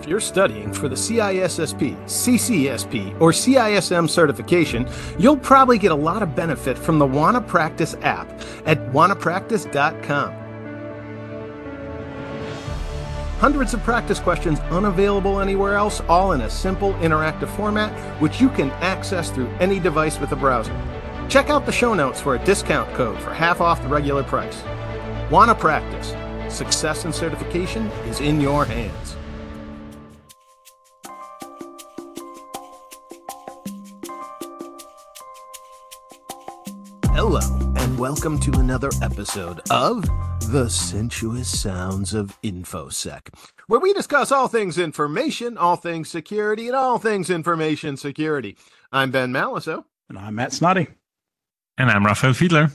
If you're studying for the CISSP, CCSP, or CISM certification, you'll probably get a lot of benefit from the Wanna Practice app at wannapractice.com. Hundreds of practice questions unavailable anywhere else, all in a simple interactive format, which you can access through any device with a browser. Check out the show notes for a discount code for half off the regular price. Wanna practice? Success and certification is in your hands. Welcome to another episode of The Sensuous Sounds of InfoSec, where we discuss all things information, all things security, and all things information security. I'm Ben Malisow. And I'm Matt Snoddy. And I'm Raphael Fiedler.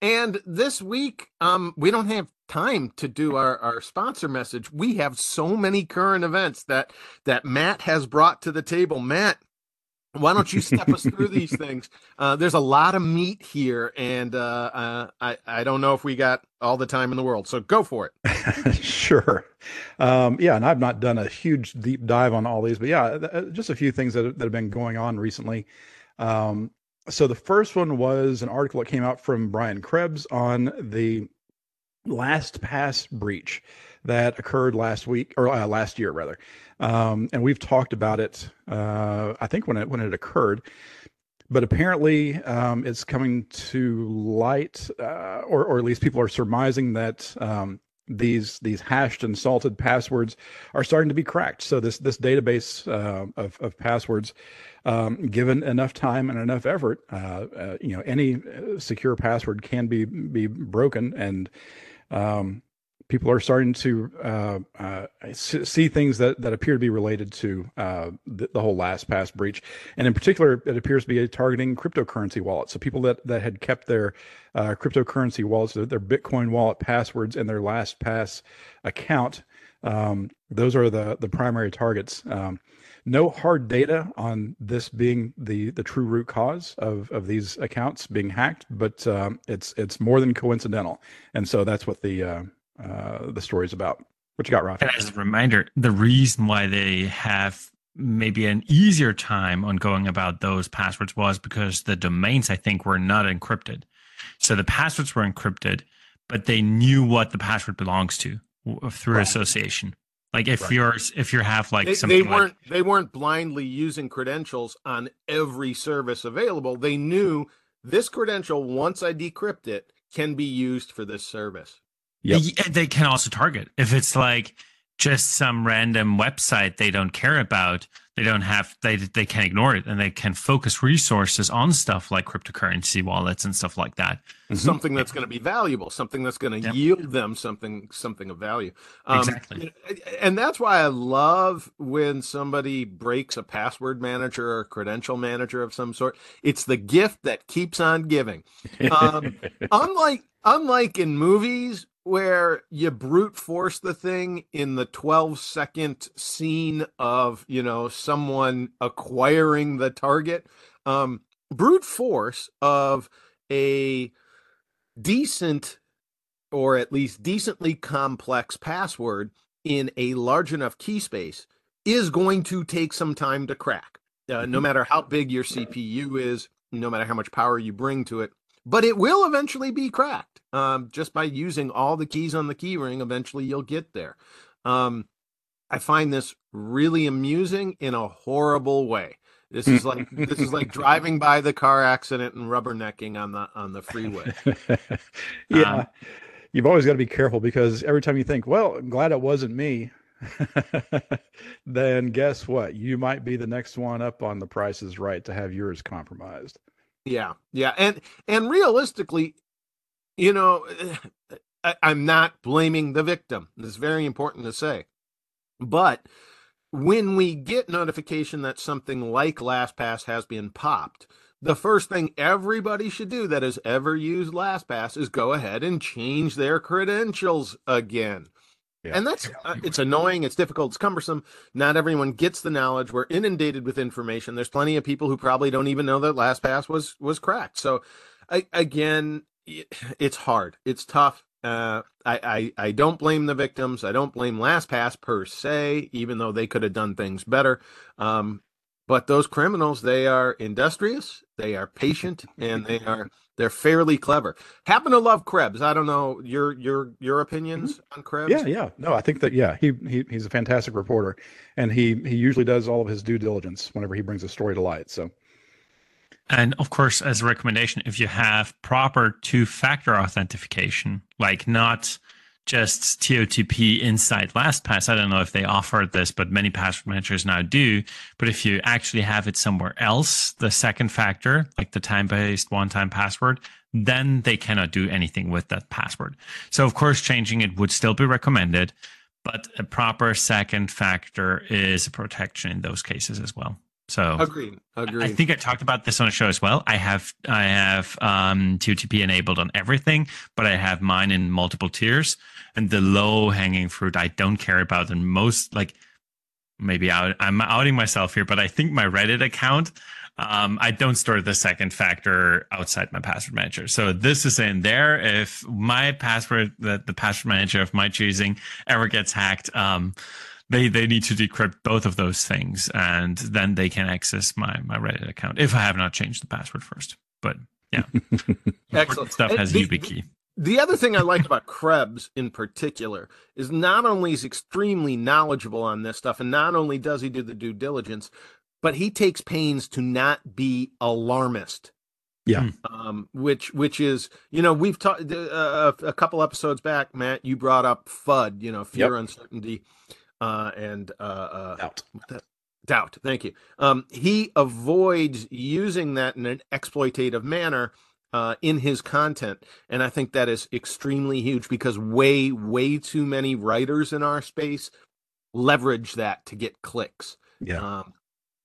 And this week, um, we don't have time to do our, our sponsor message. We have so many current events that that Matt has brought to the table. Matt, why don't you step us through these things? Uh, there's a lot of meat here, and uh, uh, I I don't know if we got all the time in the world, so go for it. sure, um, yeah, and I've not done a huge deep dive on all these, but yeah, uh, just a few things that, that have been going on recently. Um, so the first one was an article that came out from Brian Krebs on the LastPass breach that occurred last week or uh, last year rather, um, and we've talked about it. Uh, I think when it when it occurred, but apparently um, it's coming to light, uh, or or at least people are surmising that um, these these hashed and salted passwords are starting to be cracked. So this this database uh, of of passwords, um, given enough time and enough effort, uh, uh, you know, any uh, secure password can be be broken, and um, people are starting to uh, uh, see things that, that appear to be related to uh, the, the, whole LastPass breach, and in particular, it appears to be a targeting cryptocurrency wallets. So people that that had kept their uh, cryptocurrency wallets, their, their, Bitcoin wallet passwords, and their LastPass account, um, those are the the primary targets. Um, no hard data on this being the the true root cause of of these accounts being hacked, but um, it's it's more than coincidental, and so that's what the uh, uh, the story's about. What you got, Rafi? And as a reminder, the reason why they have maybe an easier time on going about those passwords was because the domains, I think, were not encrypted. So the passwords were encrypted, but they knew what the password belongs to through right. association. Like if right. you're if you have like they, something they weren't like, they weren't blindly using credentials on every service available. They knew this credential once I decrypt it can be used for this service. Yep. They can also target if it's like just some random website they don't care about. They don't have they they can ignore it and they can focus resources on stuff like cryptocurrency wallets and stuff like that. Mm-hmm. Something that's going to be valuable, something that's going to yep. yield them something something of value. Um, exactly. And that's why I love when somebody breaks a password manager or a credential manager of some sort. It's the gift that keeps on giving. Um, unlike unlike in movies where you brute force the thing in the 12 second scene of you know someone acquiring the target um brute force of a decent or at least decently complex password in a large enough key space is going to take some time to crack uh, no mm-hmm. matter how big your cpu is no matter how much power you bring to it but it will eventually be cracked um, just by using all the keys on the keyring. Eventually, you'll get there. Um, I find this really amusing in a horrible way. This is like this is like driving by the car accident and rubbernecking on the on the freeway. yeah, um, you've always got to be careful because every time you think, "Well, I'm glad it wasn't me," then guess what? You might be the next one up on the prices right to have yours compromised. Yeah, yeah, and and realistically, you know, eh, I, I'm not blaming the victim. It's very important to say, but when we get notification that something like LastPass has been popped, the first thing everybody should do that has ever used LastPass is go ahead and change their credentials again. Yeah. And that's uh, it's annoying, it's difficult, it's cumbersome. Not everyone gets the knowledge. We're inundated with information. There's plenty of people who probably don't even know that LastPass was was cracked. So I, again, it's hard. It's tough. Uh, I, I I don't blame the victims. I don't blame LastPass per se, even though they could have done things better. Um, but those criminals, they are industrious, they are patient, and they are they're fairly clever. Happen to love Krebs. I don't know your your your opinions mm-hmm. on Krebs. Yeah, yeah. No, I think that yeah, he, he he's a fantastic reporter, and he he usually does all of his due diligence whenever he brings a story to light. So. And of course, as a recommendation, if you have proper two factor authentication, like not just TOTP inside LastPass. I don't know if they offer this, but many password managers now do. But if you actually have it somewhere else, the second factor, like the time based one time password, then they cannot do anything with that password. So, of course, changing it would still be recommended, but a proper second factor is a protection in those cases as well. So agreed. Agreed. I think I talked about this on a show as well. I have I have um, TOTP enabled on everything, but I have mine in multiple tiers. And the low hanging fruit I don't care about. And most like maybe out, I'm outing myself here, but I think my Reddit account um, I don't store the second factor outside my password manager. So this is in there. If my password, that the password manager of my choosing ever gets hacked, um, they they need to decrypt both of those things, and then they can access my my Reddit account if I have not changed the password first. But yeah, excellent stuff has the, YubiKey. The other thing I like about Krebs in particular is not only is extremely knowledgeable on this stuff, and not only does he do the due diligence, but he takes pains to not be alarmist. Yeah. Um, which which is you know we've talked uh, a couple episodes back, Matt. You brought up FUD, you know, fear, yep. uncertainty, uh, and uh, uh, doubt. Doubt. Thank you. Um, he avoids using that in an exploitative manner uh, in his content, and I think that is extremely huge because way, way too many writers in our space leverage that to get clicks. Yeah. Um,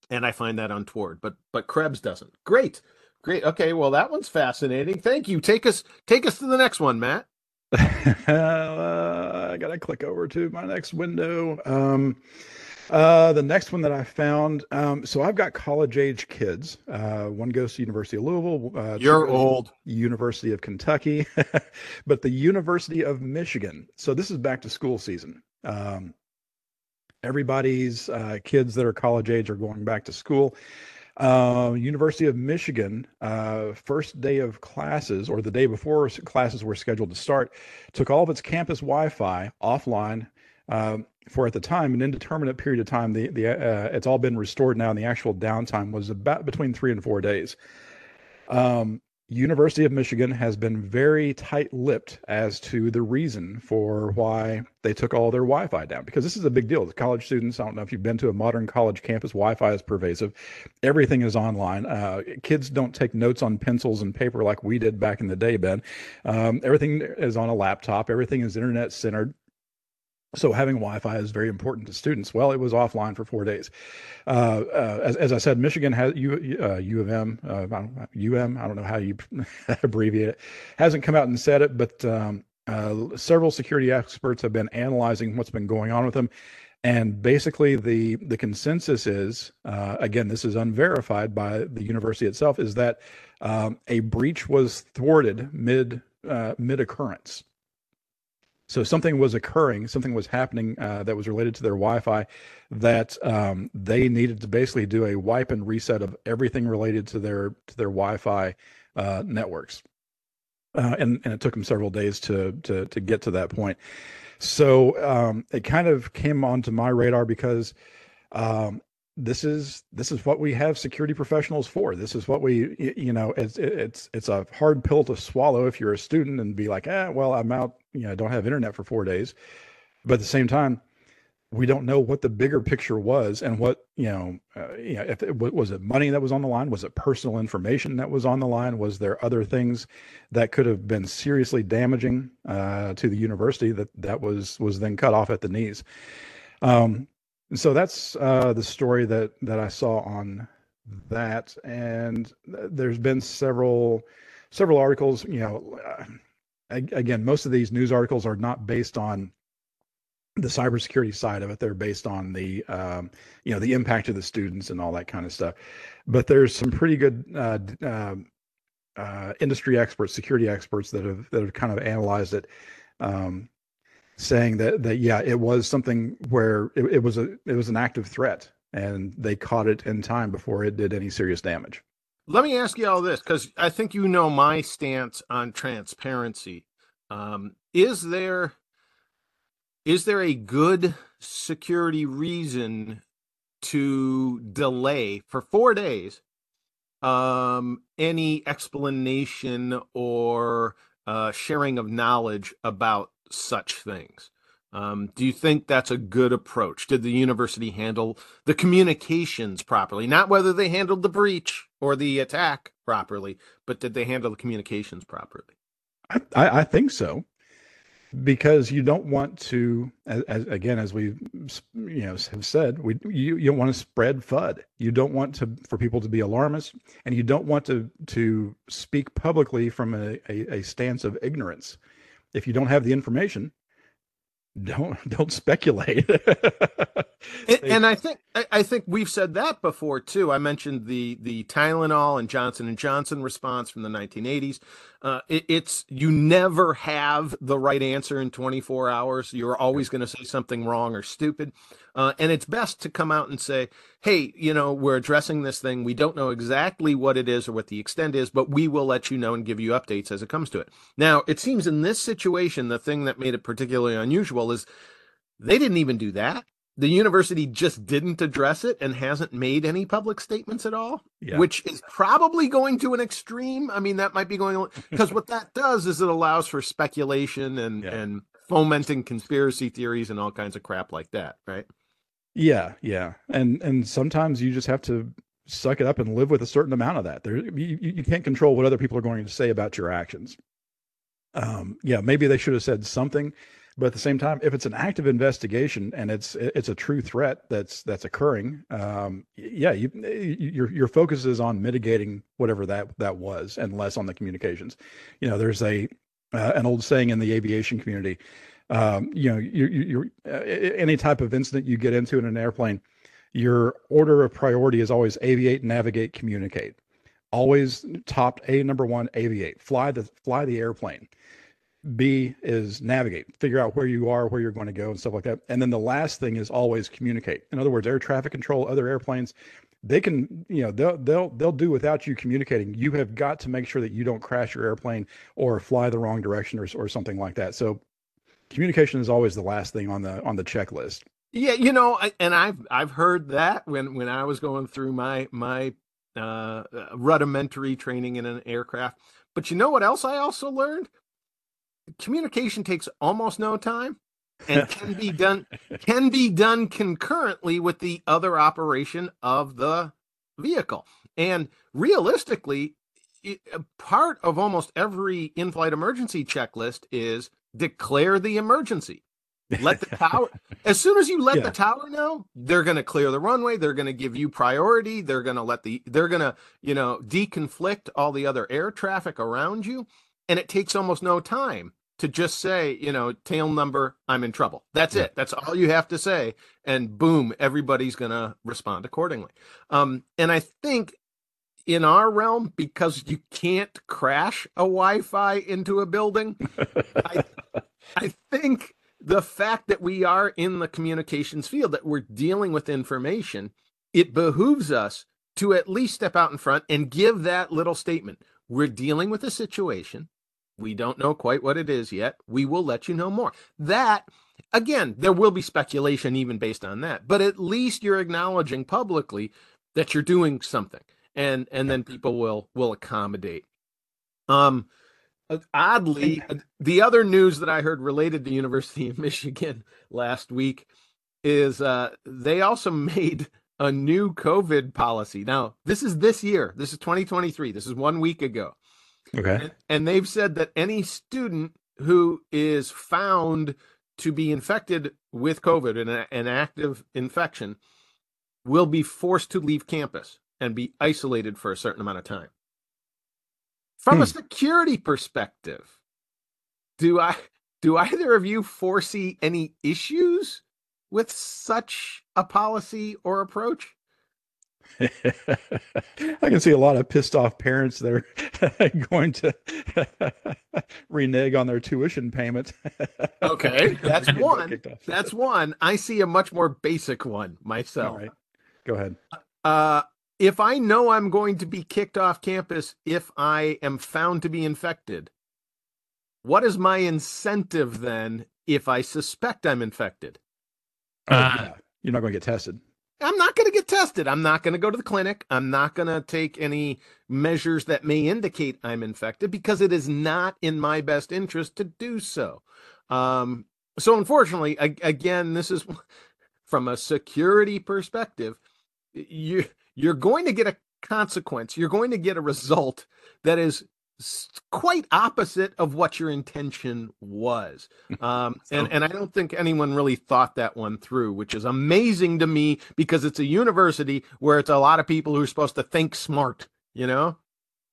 and I find that untoward. But but Krebs doesn't. Great. Great. Okay, well that one's fascinating. Thank you. Take us take us to the next one, Matt. uh, I gotta click over to my next window. Um, uh, the next one that I found. Um, so I've got college age kids. Uh, one goes to University of Louisville. Uh, You're old. University of Kentucky, but the University of Michigan. So this is back to school season. Um, everybody's uh, kids that are college age are going back to school. Uh, University of Michigan, uh, first day of classes or the day before classes were scheduled to start, took all of its campus Wi-Fi offline um, for at the time an indeterminate period of time. The the uh, it's all been restored now, and the actual downtime was about between three and four days. Um, University of Michigan has been very tight-lipped as to the reason for why they took all their Wi-Fi down because this is a big deal. The college students, I don't know if you've been to a modern college campus, Wi-Fi is pervasive. Everything is online. Uh, kids don't take notes on pencils and paper like we did back in the day, Ben. Um, everything is on a laptop. Everything is internet centered. So having Wi-Fi is very important to students. Well, it was offline for four days. Uh, uh, as, as I said, Michigan has U, uh, U of M, uh, UM. I don't know how you abbreviate it. Hasn't come out and said it, but um, uh, several security experts have been analyzing what's been going on with them, and basically the the consensus is, uh, again, this is unverified by the university itself, is that um, a breach was thwarted mid mid occurrence. So something was occurring, something was happening uh, that was related to their Wi-Fi that um, they needed to basically do a wipe and reset of everything related to their to their Wi-Fi uh, networks, uh, and and it took them several days to to to get to that point. So um, it kind of came onto my radar because um, this is this is what we have security professionals for. This is what we you know it's it's it's a hard pill to swallow if you're a student and be like, ah, well, I'm out, you know, I don't have internet for four days. But at the same time, we don't know what the bigger picture was and what you know. Uh, you know, if it, was it money that was on the line, was it personal information that was on the line, was there other things that could have been seriously damaging uh, to the university that that was was then cut off at the knees. Um, and so that's uh, the story that that I saw on that, and there's been several several articles. You know, uh, again, most of these news articles are not based on the cybersecurity side of it. They're based on the um, you know the impact of the students and all that kind of stuff. But there's some pretty good uh, uh, uh, industry experts, security experts that have that have kind of analyzed it um, saying that that yeah, it was something where it, it was a it was an active threat, and they caught it in time before it did any serious damage. Let me ask you all this because I think you know my stance on transparency. Um, is there is there a good security reason to delay for four days um, any explanation or uh, sharing of knowledge about such things. Um, do you think that's a good approach? Did the university handle the communications properly? Not whether they handled the breach or the attack properly, but did they handle the communications properly? I, I think so because you don't want to as, as, again as we you know have said we you, you don't want to spread fud. You don't want to for people to be alarmist and you don't want to to speak publicly from a, a, a stance of ignorance. If you don't have the information don't don't speculate. And, and, i think i think we've said that before too. I mentioned the the tylenol and johnson and johnson response from the 1980s uh, it, it's you never have the right answer in 24 hours. You're always going to say something wrong or stupid uh, and it's best to come out and say, hey, you know, we're addressing this thing. We don't know exactly what it is or what the extent is, but we will let you know and give you updates as it comes to it. Now, it seems in this situation, the thing that made it particularly unusual is they didn't even do that. The university just didn't address it and hasn't made any public statements at all, yeah. which is probably going to an extreme. I mean, that might be going because what that does is it allows for speculation and yeah. and fomenting conspiracy theories and all kinds of crap like that, right? Yeah, yeah, and and sometimes you just have to suck it up and live with a certain amount of that. There, you, you can't control what other people are going to say about your actions. Um, yeah, maybe they should have said something, but at the same time, if it's an active investigation and it's it's a true threat that's that's occurring, um, yeah, you, your your focus is on mitigating whatever that that was, and less on the communications. You know, there's a uh, an old saying in the aviation community um, you know, you, you, uh, any type of incident you get into in an airplane, your order of priority is always aviate, navigate, communicate. Always top A number one, aviate, fly the fly the airplane. B is navigate, figure out where you are, where you're going to go, and stuff like that. And then the last thing is always communicate. In other words, air traffic control, other airplanes, they can, you know, they'll they'll they'll do without you communicating. You have got to make sure that you don't crash your airplane or fly the wrong direction or or something like that. So communication is always the last thing on the on the checklist. Yeah, you know, I, and I've I've heard that when when I was going through my my uh, rudimentary training in an aircraft. But you know what else I also learned? Communication takes almost no time and can be done can be done concurrently with the other operation of the vehicle. And realistically, it, part of almost every in-flight emergency checklist is declare the emergency. Let the tower, as soon as you let yeah. the tower know, they're going to clear the runway. They're going to give you priority. They're going to let the, they're going to, you know, deconflict all the other air traffic around you. And it takes almost no time to just say, you know, tail number, I'm in trouble. That's yeah. it. That's all you have to say. And boom, everybody's going to respond accordingly. Um, and I think in our realm because you can't crash a Wi-Fi into a building. I, I think the fact that we are in the communications field, that we're dealing with information, it behooves us to at least step out in front and give that little statement. We're dealing with a situation. We don't know quite what it is yet. We will let you know more. That, again, there will be speculation even based on that, but at least you're acknowledging publicly that you're doing something and and then people will will accommodate. Um, uh, oddly, uh, the other news that I heard related to University of Michigan last week is uh, they also made a new COVID policy. Now, this is this year. This is 2023. This is one week ago. Okay. And, and they've said that any student who is found to be infected with COVID and an active infection will be forced to leave campus and be isolated for a certain amount of time. From hmm. a security perspective, do I do either of you foresee any issues with such a policy or approach? I can see a lot of pissed off parents that are going to renege on their tuition payment. Okay, that's one. That's one. I see a much more basic one myself. Go ahead. Uh, if I know I'm going to be kicked off campus if I am found to be infected, what is my incentive then if I suspect I'm infected? Oh, uh, yeah. You're not going to get tested. I'm not going to get tested. I'm not going to go to the clinic. I'm not going to take any measures that may indicate I'm infected because it is not in my best interest to do so. Um, so, unfortunately, again, this is from a security perspective. You you're going to get a consequence. You're going to get a result that is quite opposite of what your intention was. Um, and, and I don't think anyone really thought that one through, which is amazing to me because it's a university where it's a lot of people who are supposed to think smart, you know?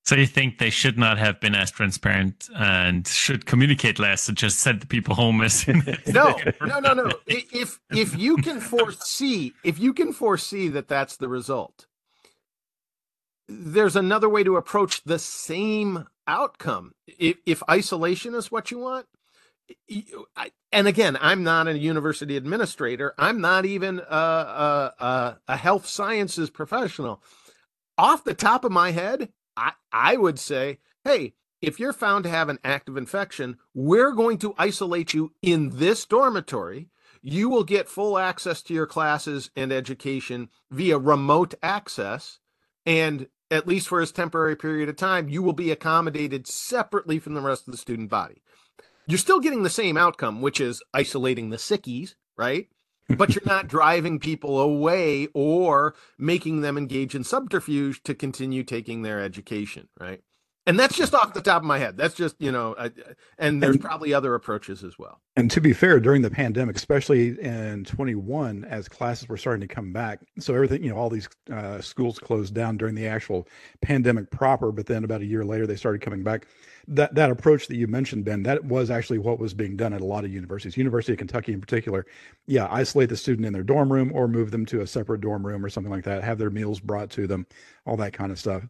So you think they should not have been as transparent and should communicate less and just send the people home as no, no, no, no. If if you can foresee, if you can foresee that that's the result, there's another way to approach the same outcome. If, if isolation is what you want, and again, I'm not a university administrator. I'm not even a, a, a, health sciences professional. Off the top of my head, I, I would say, hey, if you're found to have an active infection, we're going to isolate you in this dormitory. You will get full access to your classes and education via remote access. And at least for his temporary period of time, you will be accommodated separately from the rest of the student body. You're still getting the same outcome, which is isolating the sickies, right? but you're not driving people away or making them engage in subterfuge to continue taking their education, right? And that's just off the top of my head. That's just, you know, I, and there's probably other approaches as well. And to be fair, during the pandemic, especially in 21, as classes were starting to come back, so everything, you know, all these uh, schools closed down during the actual pandemic proper, but then about a year later, they started coming back. That that approach that you mentioned, Ben, that was actually what was being done at a lot of universities. University of Kentucky, in particular, yeah, isolate the student in their dorm room or move them to a separate dorm room or something like that. Have their meals brought to them, all that kind of stuff.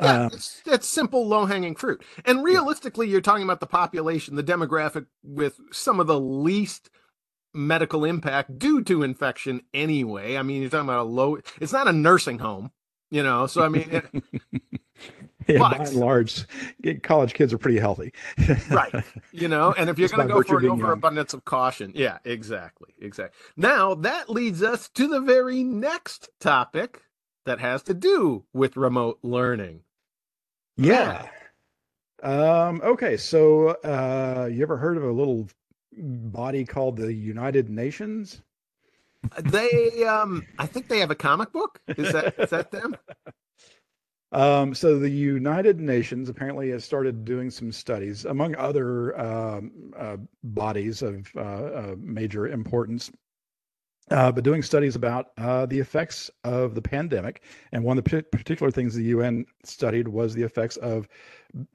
Yeah, um, it's, it's simple, low hanging fruit. And realistically, you're talking about the population, the demographic with some of the least medical impact due to infection anyway. I mean, you're talking about a low, it's not a nursing home, you know? So, I mean, it, yeah, but, by and large, college kids are pretty healthy. right. You know, and if you're going to go for an overabundance of caution, yeah, exactly. Exactly. Now, that leads us to the very next topic that has to do with remote learning. Yeah. Um, okay, so uh, you ever heard of a little body called the United Nations? They, um, I think they have a comic book. Is that is that them? Um, so the United Nations apparently has started doing some studies, among other um, uh, bodies of uh, uh, major importance, uh, but doing studies about uh, the effects of the pandemic. And one of the particular things the UN studied was the effects of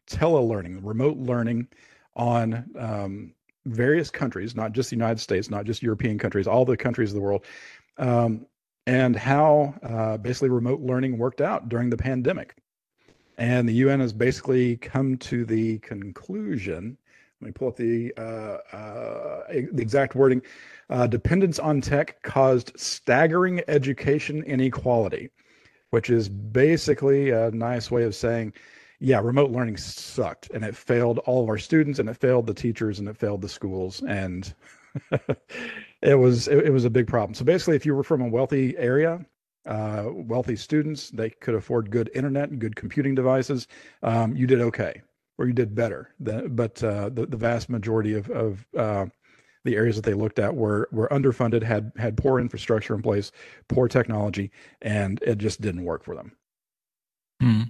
telelearning, remote learning on um, various countries, not just the United States, not just European countries, all the countries of the world, um, and how uh, basically remote learning worked out during the pandemic. And the UN has basically come to the conclusion. Let me pull up the uh, uh, the exact wording uh, dependence on tech caused staggering education inequality, which is basically a nice way of saying, yeah, remote learning sucked and it failed all of our students and it failed the teachers and it failed the schools. And it was it, it, was a big problem. So basically, if you were from a wealthy area, uh, wealthy students, they could afford good internet and good computing devices. Um, you did okay, or you did better. Than, but uh, the the vast majority of of uh, the areas that they looked at were were underfunded, had had poor infrastructure in place, poor technology, and it just didn't work for them. Hmm.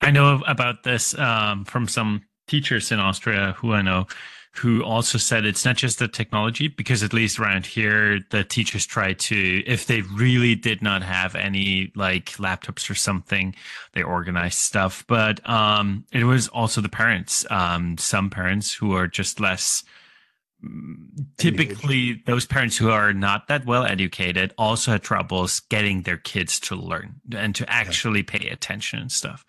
I know about this um, from some teachers in Austria who I know who also said it's not just the technology because at least around here the teachers try to if they really did not have any like laptops or something they organized stuff. But um, it was also the parents um, some parents who are just less typically those parents who are not that well educated also had troubles getting their kids to learn and to actually pay attention and stuff.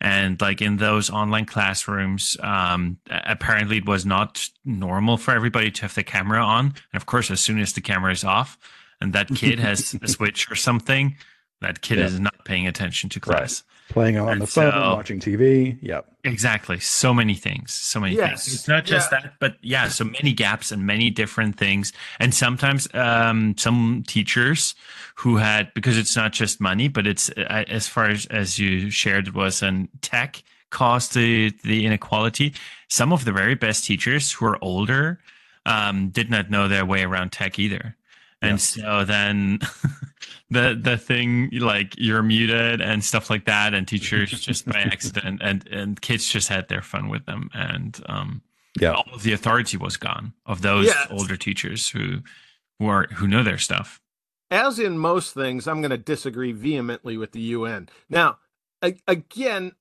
And like in those online classrooms um, apparently it was not normal for everybody to have the camera on. And of course as soon as the camera is off and that kid has a switch or something that kid yeah. is not paying attention to class playing on and the phone, so, watching TV. Yep. Exactly. So many things. So many yes. things. It's not just yeah. that, but yeah, so many gaps and many different things. And sometimes um, some teachers who had because it's not just money, but it's uh, as far as as you shared it was an tech caused the the inequality. Some of the very best teachers who are older um, did not know their way around tech either. And yeah. so then the the thing like you're muted and stuff like that and teachers just by accident and and kids just had their fun with them. And um yeah. all of the authority was gone of those yes. older teachers who who are who know their stuff. As in most things i'm going to disagree vehemently with the un now again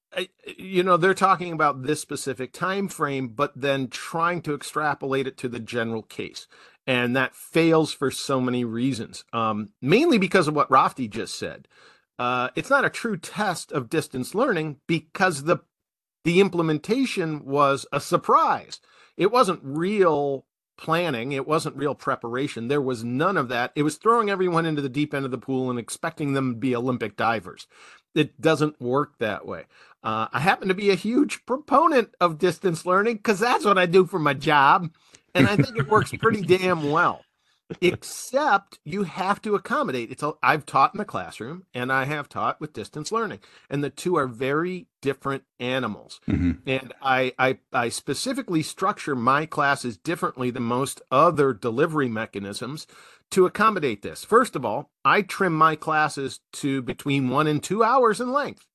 you know they're talking about this specific time frame but then trying to extrapolate it to the general case and that fails for so many reasons. Um, mainly because of what Raphty just said. Uh, it's not a true test of distance learning because the the implementation was a surprise. It wasn't real planning. It wasn't real preparation. There was none of that. It was throwing everyone into the deep end of the pool and expecting them to be Olympic divers. It doesn't work that way. Uh, I happen to be a huge proponent of distance learning because that's what I do for my job and I think it works pretty damn well. Except you have to accommodate. It's a, I've taught in the classroom and I have taught with distance learning, and the two are very different animals. Mm-hmm. And I, I I specifically structure my classes differently than most other delivery mechanisms to accommodate this. First of all, I trim my classes to between one and two hours in length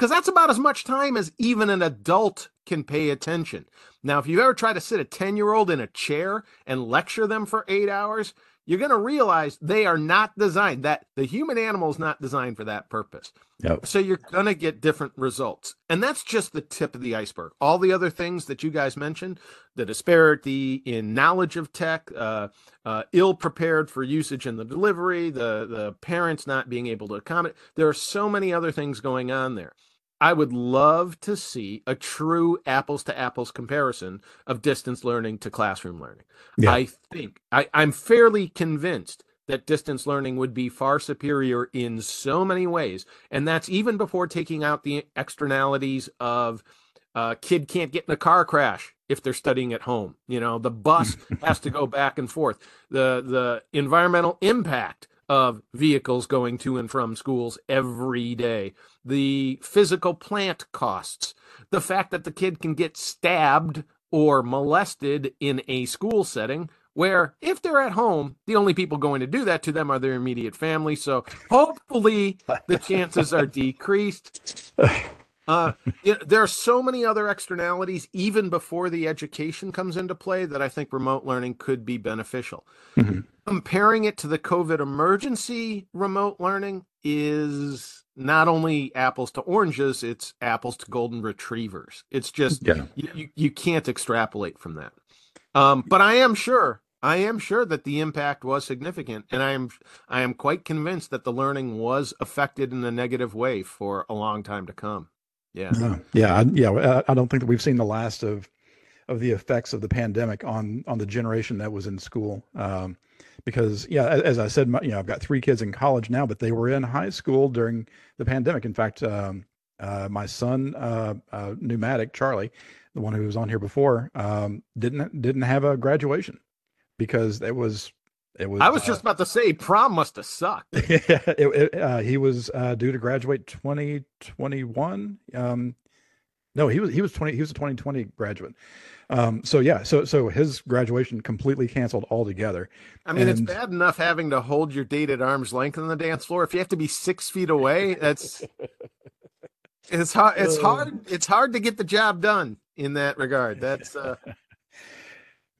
because that's about as much time as even an adult can pay attention. Now, if you've ever tried to sit a 10 year old in a chair and lecture them for eight hours, you're going to realize they are not designed that the human animal is not designed for that purpose. Yep. So you're going to get different results. And that's just the tip of the iceberg. All the other things that you guys mentioned, the disparity in knowledge of tech, uh, uh, ill prepared for usage in the delivery, the, the parents not being able to accommodate, there are so many other things going on there. I would love to see a true apples to apples comparison of distance learning to classroom learning. Yeah. I think I, I'm fairly convinced that distance learning would be far superior in so many ways. And that's even before taking out the externalities of uh, kid can't get in a car crash if they're studying at home. You know, the bus has to go back and forth. The the environmental impact of vehicles going to and from schools every day, the physical plant costs, the fact that the kid can get stabbed or molested in a school setting where if they're at home the only people going to do that to them are their immediate family. So hopefully the chances are decreased uh, you know, there are so many other externalities even before the education comes into play that I think remote learning could be beneficial. Mm-hmm. Comparing it to the COVID emergency remote learning is not only apples to oranges, it's apples to golden retrievers. It's just yeah. you, you can't extrapolate from that. Um, but I am sure I am sure that the impact was significant, and I am I am quite convinced that the learning was affected in a negative way for a long time to come. Yeah. Yeah. Yeah. I don't think that we've seen the last of of the effects of the pandemic on on the generation that was in school. Um, because yeah, as I said, my, you know, I've got three kids in college now, but they were in high school during the pandemic. In fact, um, uh, my son, uh, uh, pneumatic Charlie, the one who was on here before, um, didn't didn't have a graduation because it was it was. I was uh, just about to say prom must have sucked. yeah, it, it, uh, he was uh, due to graduate 2021. Um, no, he was he was 20. He was a 2020 graduate. Um, so yeah, so so his graduation completely canceled altogether. I mean, and, it's bad enough having to hold your date at arm's length on the dance floor. If you have to be six feet away, that's it's hard. It's hard. It's hard to get the job done in that regard. That's uh,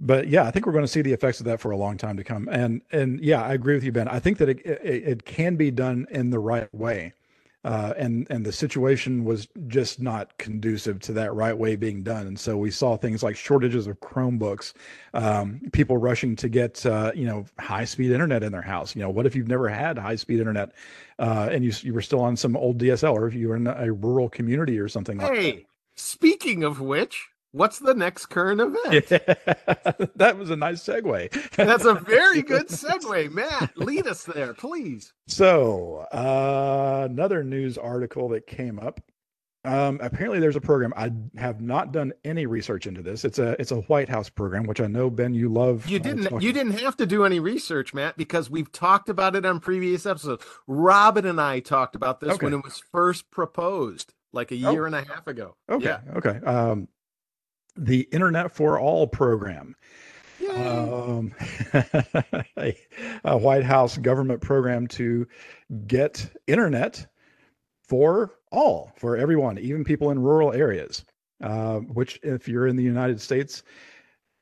but yeah, I think we're going to see the effects of that for a long time to come. And and yeah, I agree with you, Ben. I think that it it, it can be done in the right way. uh, and and the situation was just not conducive to that right way being done. And so we saw things like shortages of Chromebooks, um, people rushing to get uh, you know high speed internet in their house. You know, what if you've never had high speed internet uh, and you you were still on some old DSL, or if you were in a rural community or something hey, like speaking of which, What's the next current event? that was a nice segue. That's a very good segue, Matt. Lead us there, please. So, uh, another news article that came up. Um, apparently, there's a program. I have not done any research into this. It's a it's a White House program, which I know Ben you love. You didn't uh, you didn't have to do any research, Matt, because we've talked about it on previous episodes. Robin and I talked about this okay. when it was first proposed, like a year oh. and a half ago. Okay, yeah. okay. Um, the Internet for All program. Um, a, a, White House government program to get internet for all, for everyone, even people in rural areas. Uh, which, if you're in the United States,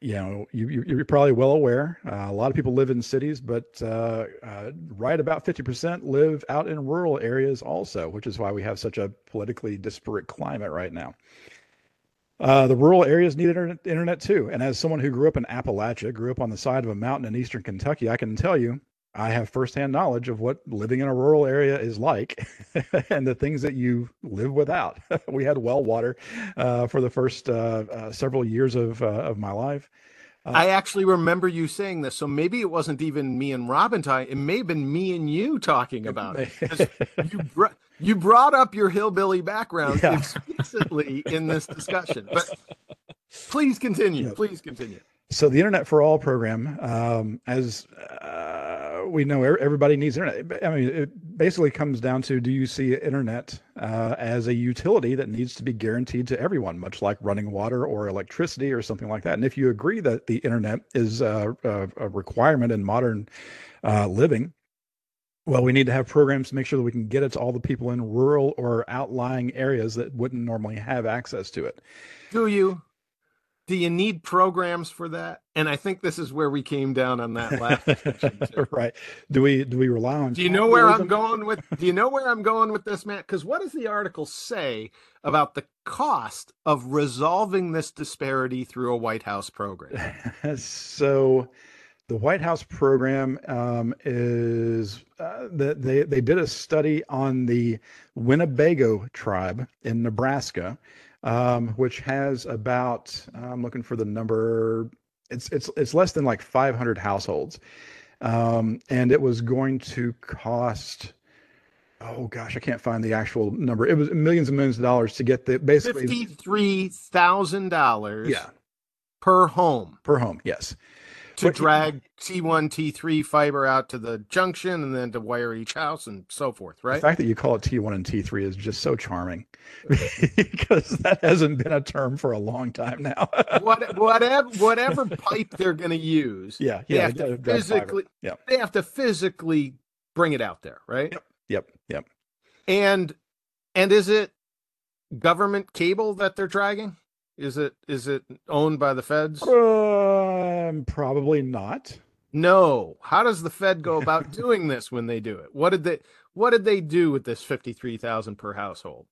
you know you, you're probably well aware. Uh, a lot of people live in cities, but uh, uh right about 50% live out in rural areas also, which is why we have such a politically disparate climate right now. Uh, the rural areas need internet, internet too. And as someone who grew up in Appalachia, grew up on the side of a mountain in eastern Kentucky, I can tell you I have firsthand knowledge of what living in a rural area is like and the things that you live without. we had well water uh, for the first uh, uh several years of, uh, of my life. Uh, I actually remember you saying this, so maybe it wasn't even me and Robin talking. It may have been me and you talking about it. you, br- you brought up your hillbilly background yeah. explicitly in this discussion, but please continue. Please continue. So the Internet for All program, um, as we know, everybody needs internet. I mean, it basically comes down to: Do you see internet uh, as a utility that needs to be guaranteed to everyone, much like running water or electricity or something like that? And if you agree that the internet is a, a, a requirement in modern uh, living, well, we need to have programs to make sure that we can get it to all the people in rural or outlying areas that wouldn't normally have access to it. Do you? Do you need programs for that? And I think this is where we came down on that last. right. Do we do we rely on? Do you know where I'm going with? Do you know where I'm going with this, Matt? Because what does the article say about the cost of resolving this disparity through a White House program? so. The White House program um, is uh, that they they did a study on the Winnebago tribe in Nebraska, um, which has about I'm looking for the number. It's it's it's less than like 500 households, um, and it was going to cost. Oh gosh, I can't find the actual number. It was millions and millions of dollars to get the basically fifty-three thousand dollars. Yeah, per home. Per home, yes to but, drag T1, T3 fiber out to the junction and then to wire each house and so forth, right? The fact that you call it T1 and T3 is just so charming because that hasn't been a term for a long time now. what, whatever whatever pipe they're going to use, yeah, yeah, they have to physically, yeah. they have to physically bring it out there, right? Yep, yep, yep. And and is it government cable that they're dragging? Is it is it owned by the feds? Um, probably not. No. How does the Fed go about doing this when they do it? What did they What did they do with this fifty three thousand per household?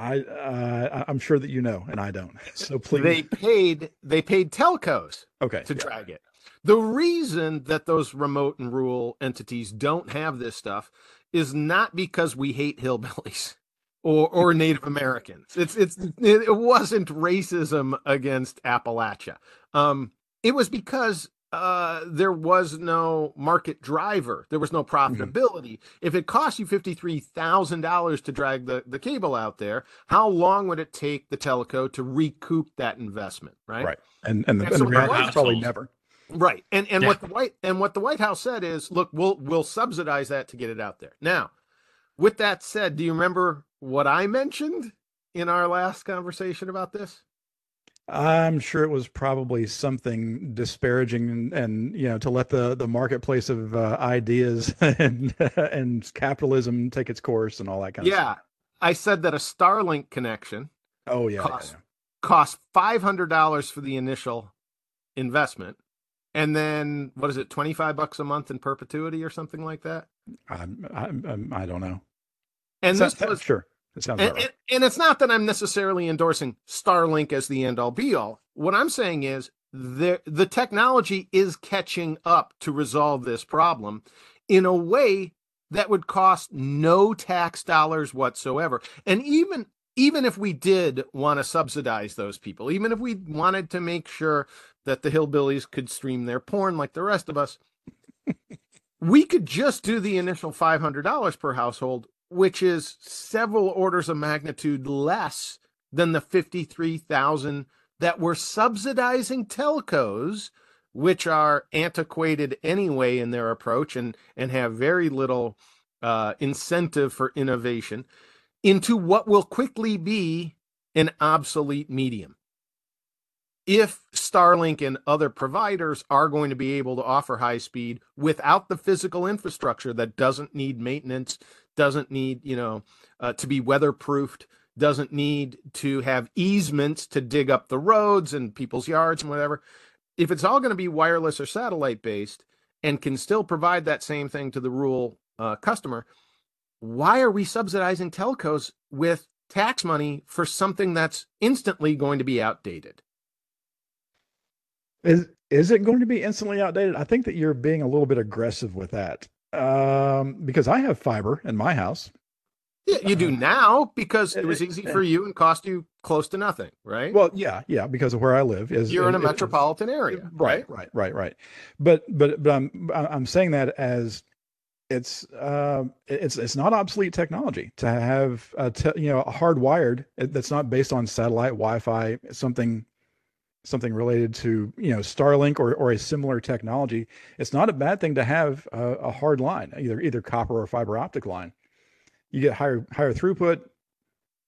I uh, I'm sure that you know, and I don't. So please. They paid they paid telcos. Okay. To yeah. drag it. The reason that those remote and rural entities don't have this stuff is not because we hate hillbillies or or Native Americans. It's it's it wasn't racism against Appalachia. Um, it was because uh, there was no market driver. There was no mm-hmm. profitability. Mm-hmm. If it cost you fifty three thousand dollars to drag the the cable out there, how long would it take the teleco to recoup that investment? Right. Right. And and the, and, and so the reality probably never. Right. And and yeah. what the white and what the White House said is, look, we'll we'll subsidize that to get it out there. Now, with that said, do you remember what I mentioned in our last conversation about this? I'm sure it was probably something disparaging and, and you know to let the the marketplace of uh, ideas and and capitalism take its course and all that kind yeah, of stuff. Yeah, I said that a Starlink connection. Oh yeah, cost, yeah, cost five hundred dollars for the initial investment, and then what is it, twenty five bucks a month in perpetuity or something like that? I'm, I'm I don't know. And So- this was sure. And, right. and it's not that I'm necessarily endorsing Starlink as the end all be all. What I'm saying is the the technology is catching up to resolve this problem in a way that would cost no tax dollars whatsoever. And even even if we did want to subsidize those people, even if we wanted to make sure that the hillbillies could stream their porn like the rest of us, we could just do the initial $500 per household, which is several orders of magnitude less than the 53,000 that we're subsidizing telcos which are antiquated anyway in their approach and and have very little uh, incentive for innovation into what will quickly be an obsolete medium. If Starlink and other providers are going to be able to offer high speed without the physical infrastructure that doesn't need maintenance, doesn't need, you know, uh, to be weatherproofed, doesn't need to have easements to dig up the roads and people's yards and whatever. If it's all going to be wireless or satellite based and can still provide that same thing to the rural uh, customer, why are we subsidizing telcos with tax money for something that's instantly going to be outdated? Is is it going to be instantly outdated? I think that you're being a little bit aggressive with that. Um, because I have fiber in my house. Yeah, you do Uh, now because it was easy for you and cost you close to nothing, right? Well, yeah, yeah, because of where I live is You're in a it- it- metropolitan area, right, right, right, right. But but but I'm I'm saying that as it's uh, it's it's not obsolete technology to have a te- you know a hardwired that's not based on satellite Wi-Fi something something related to you know Starlink or or a similar technology. It's not a bad thing to have a, a hard line, either either copper or fiber optic line. You get higher higher throughput.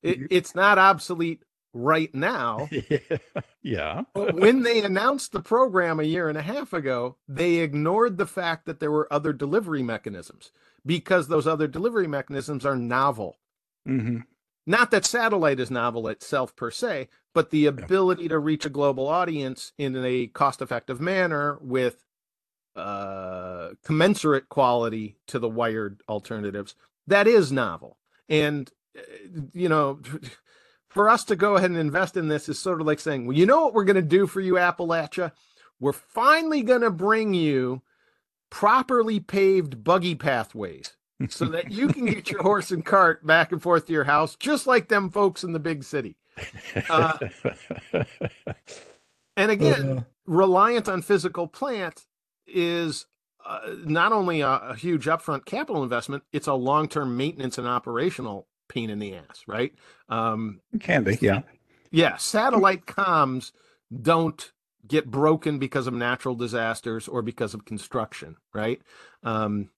It, it's not obsolete right now. yeah. But when they announced the program a year and a half ago, they ignored the fact that there were other delivery mechanisms because those other delivery mechanisms are novel. hmm Not that satellite is novel itself per se, but the ability to reach a global audience in a cost effective manner with uh, commensurate quality to the wired alternatives, that is novel. And, uh, you know, for us to go ahead and invest in this is sort of like saying, well, you know what we're going to do for you, Appalachia? We're finally going to bring you properly paved buggy pathways so that you can get your horse and cart back and forth to your house, just like them folks in the big city. Uh, And again, Uh, reliant on physical plant is uh, not only a, a huge upfront capital investment, it's a long term maintenance and operational pain in the ass, right? Um, can be, yeah. yeah, satellite comms don't get broken because of natural disasters or because of construction, right? Um,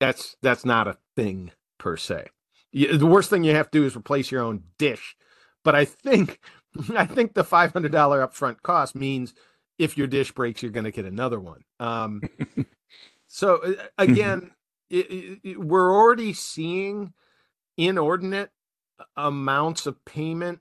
that's that's not a thing per se. The worst thing you have to do is replace your own dish. But I think I think the five hundred dollar upfront cost means if your dish breaks, you're going to get another one. Um, so uh, again, i i we're already seeing inordinate amounts of payment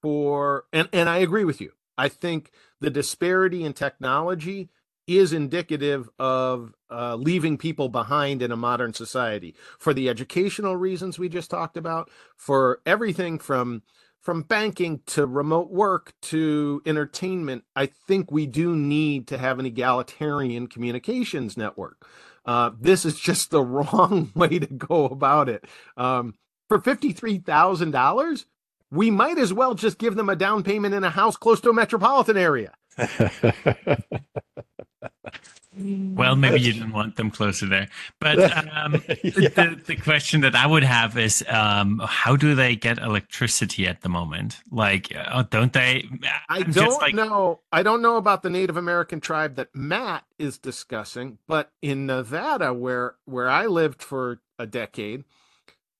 for and and I agree with you. I think the disparity in technology is indicative of uh, leaving people behind in a modern society for the educational reasons we just talked about, for everything from from banking to remote work to entertainment. I think we do need to have an egalitarian communications network. Uh, this is just the wrong way to go about it. Um, for fifty-three thousand dollars, we might as well just give them a down payment in a house close to a metropolitan area. Well, maybe you didn't want them closer there. But um, Yeah. the, the question that I would have is um, how do they get electricity at the moment? Like, uh, don't they? I I'm just don't like- know. I don't know about the Native American tribe that Matt is discussing, but in Nevada, where where I lived for a decade,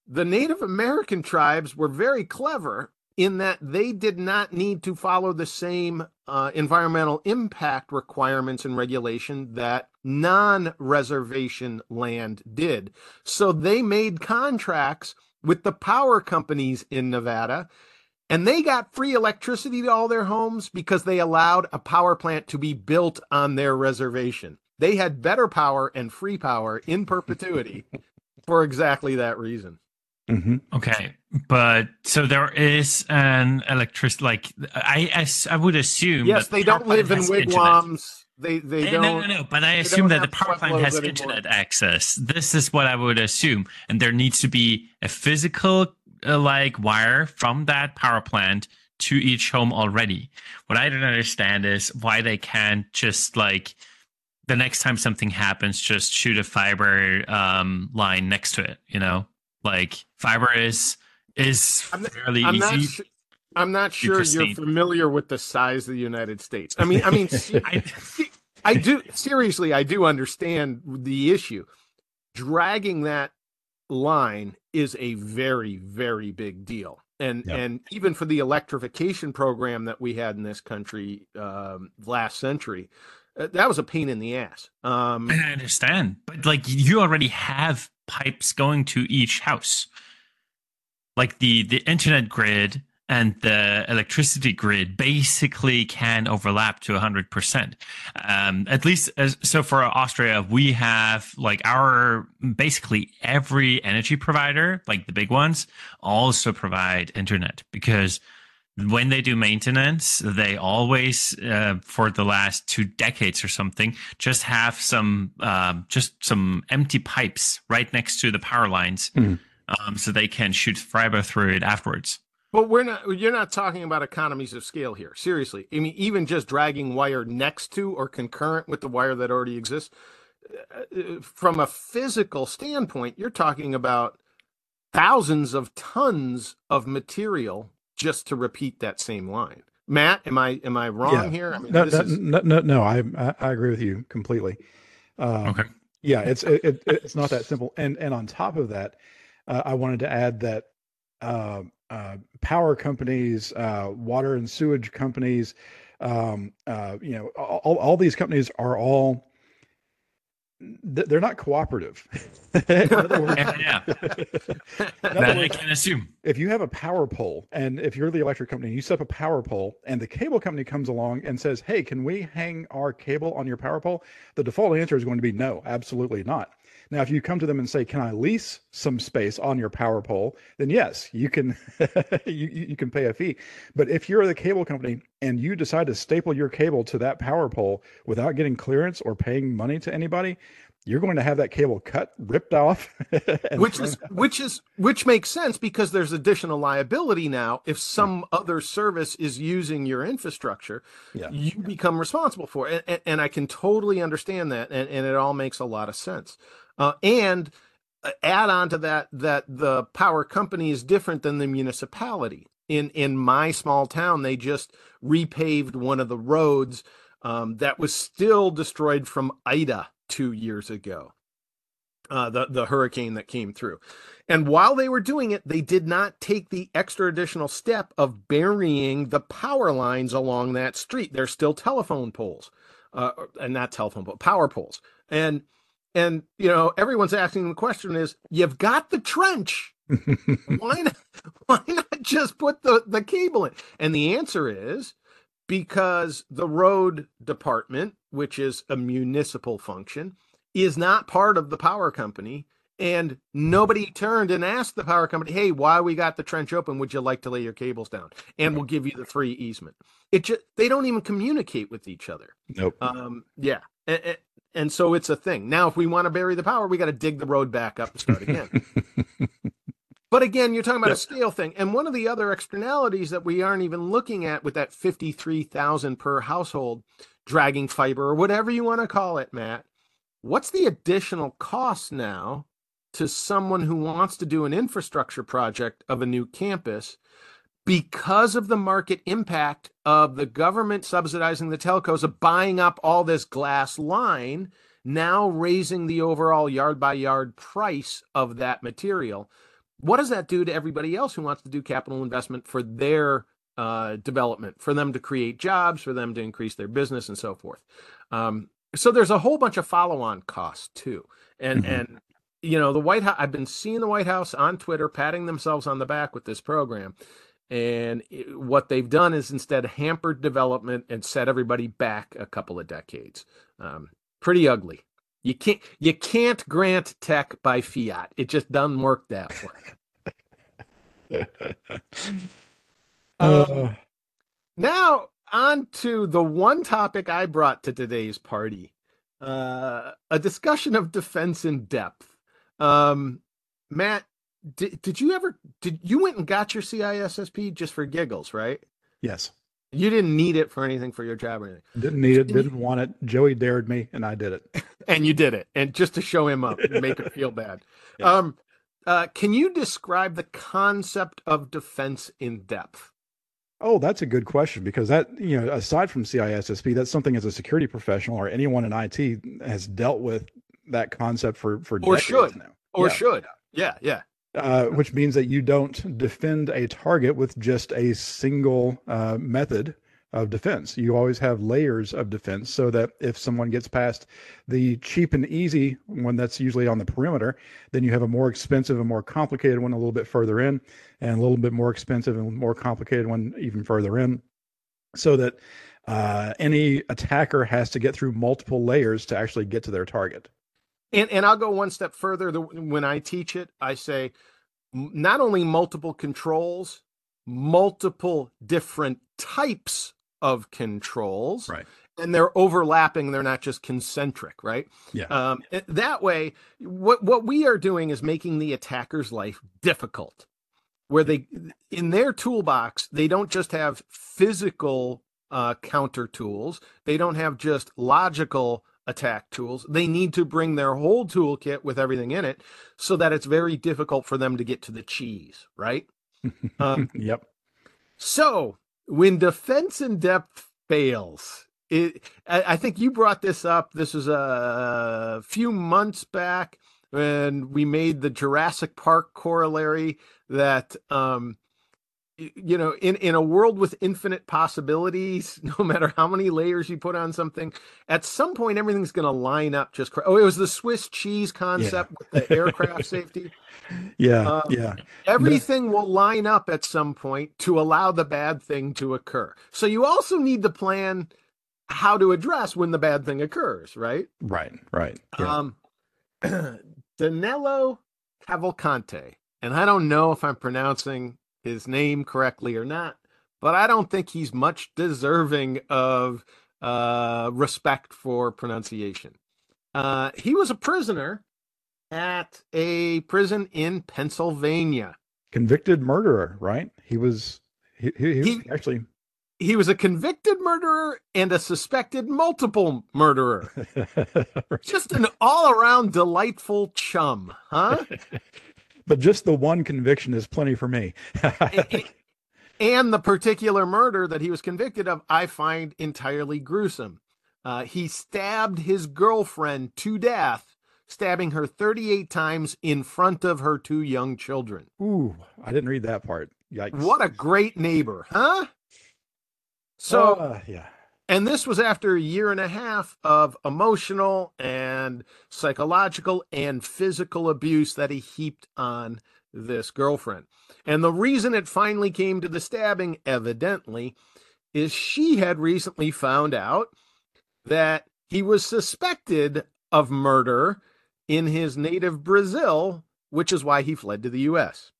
the Native American tribes were very clever in that they did not need to follow the same uh, environmental impact requirements and regulation that non-reservation land did. So they made contracts with the power companies in Nevada and they got free electricity to all their homes because they allowed a power plant to be built on their reservation. They had better power and free power in perpetuity for exactly that reason. Mm-hmm. Okay, but so there is an electricity. Like I, I, I would assume. Yes, they don't live in internet. wigwams. They they Eh, don't. No, no, no. But I assume that the power plant has anymore. internet access. This is what I would assume, and there needs to be a physical uh, like wire from that power plant to each home already. What I don't understand is why they can't just like the next time something happens, just shoot a fiber um, line next to it. You know, like fiber is is I'm not- fairly I'm easy. not. Su- I'm not sure you're familiar with the size of the United States. I mean, I mean, I, I do seriously. I do understand the issue. Dragging that line is a very, very big deal, and Yeah. and even for the electrification program that we had in this country um, last century, that was a pain in the ass. Um, I understand, but like you already have pipes going to each house. Like the the internet grid and the electricity grid basically can overlap to 100%. Um, at least as, so for Austria, we have like our basically every energy provider, like the big ones, also provide internet because when they do maintenance, they always, uh, for the last two decades or something, just have some, um, just some empty pipes right next to the power lines, Mhm. um, so they can shoot fiber through it afterwards. But we're not. You're not talking about economies of scale here. Seriously, I mean, even just dragging wire next to or concurrent with the wire that already exists, uh, from a physical standpoint, you're talking about thousands of tons of material just to repeat that same line. Matt, am I am I wrong Yeah. here? I mean, No, this no, is- no, no, no, I, I I agree with you completely. Um, Okay. Yeah, it's it, it, it's not that simple. And and on top of that, uh, I wanted to add that uh, uh, power companies, uh, water and sewage companies, um, uh, you know, all, all these companies are all th- they're not cooperative. In other words- Yeah, yeah. in other That I can assume. if you have a power pole and if you're the electric company you set up a power pole and the cable company comes along and says hey can we hang our cable on your power pole the default answer is going to be no absolutely not now if you come to them and say can i lease some space on your power pole? then yes you can you, you can pay a fee. But if you're the cable company and you decide to staple your cable to that power pole without getting clearance or paying money to anybody you're going to have that cable cut ripped off which is which is which makes sense because there's additional liability now if some other service is using your infrastructure Yeah. you become responsible for it. And, and i can totally understand that and, and it all makes a lot of sense uh, and uh, add on to that that the power company is different than the municipality in in my small town they just repaved one of the roads um, that was still destroyed from ida two years ago uh, the the hurricane that came through. And while they were doing it, they did not take the extra additional step of burying the power lines along that street. There's still telephone poles, uh, and not telephone pole, power poles. And and you know everyone's asking the question is, you've got the trench. why not? Why not just put the the cable in? And the answer is because the road department, which is a municipal function, is not part of the power company and nobody turned and asked the power company hey why we got the trench open? Would you like to lay your cables down? And we'll give you the free easement. It just they don't even communicate with each other. Nope. Um yeah. And, and so it's a thing. Now if we want to bury the power we got to dig the road back up and start again. But again you're talking about a scale thing. And one of the other externalities that we aren't even looking at with that 53000 per household dragging fiber or whatever you want to call it matt what's the additional cost now to someone who wants to do an infrastructure project of a new campus because of the market impact of the government subsidizing the telcos of buying up all this glass line now raising the overall yard by yard price of that material. What does that do to everybody else who wants to do capital investment for their uh, development for them to create jobs for them to increase their business and so forth? Um, so there's a whole bunch of follow-on costs too. And Mhm. and you know the white house i've been seeing the white house on twitter patting themselves on the back with this program and it- what they've done is instead hampered development and set everybody back a couple of decades. Um, pretty ugly. You can't you can't grant tech by fiat. It just doesn't work that way. Uh, Now, on to the one topic I brought to today's party uh, a discussion of defense in depth. Um, Matt, did, did you ever, did you went and got your CISSP just for giggles, right? yes. You didn't need it for anything for your job or anything. Didn't need it. Didn't want it. Joey dared me, and I did it. And you did it. And just to show him up, and make him feel bad. Yeah. Um, uh, can you describe the concept of defense in depth? Oh, that's a good question because that, you know, aside from CISSP, that's something as a security professional or anyone in IT has dealt with that concept for for Or should. now. Or Yeah. should? Yeah, yeah. Uh, which means that you don't defend a target with just a single uh, method of defense. You always have layers of defense so that if someone gets past the cheap and easy one that's usually on the perimeter, then you have a more expensive and more complicated one a little bit further in, and a little bit more expensive and more complicated one even further in, so that uh, any attacker has to get through multiple layers to actually get to their target. And and I'll go one step further. When I teach it, I say not only multiple controls, multiple different types of controls, Right. and they're overlapping. They're not just concentric, right? Yeah. Um, that way, what what we are doing is making the attacker's life difficult, where they in their toolbox they don't just have physical uh, counter tools. They don't have just logical attack tools. They need to bring their whole toolkit with everything in it, so that it's very difficult for them to get to the cheese, right? Um, yep. so when defense in depth fails, it, I, I think you brought this up. This was a few months back when we made the Jurassic Park corollary that, um, you know, in, in a world with infinite possibilities, no matter how many layers you put on something, at some point everything's going to line up just. Cor- oh, it was the Swiss cheese concept with the aircraft safety Yeah. um, yeah. everything will line up at some point to allow the bad thing to occur. So you also need to plan how to address when the bad thing occurs, right? Right. Right. Yeah. Um, Danilo Cavalcante, and I don't know if I'm pronouncing his name correctly or not, but I don't think he's much deserving of uh, respect for pronunciation. Uh, he was a prisoner at a prison in Pennsylvania. convicted murderer, right? He was he, he, he He- actually he was a convicted murderer and a suspected multiple murderer. Just an all around delightful chum, huh? but just the one conviction is plenty for me. And the particular murder that he was convicted of, I find entirely gruesome. Uh, he stabbed his girlfriend to death, stabbing her 38 times in front of her two young children. Ooh, I didn't read that part. Yikes. What a great neighbor, huh? So, Uh, yeah. And this was after a year and a half of emotional and psychological and physical abuse that he heaped on this girlfriend. And the reason it finally came to the stabbing, evidently, is she had recently found out that he was suspected of murder in his native Brazil, which is why he fled to the US.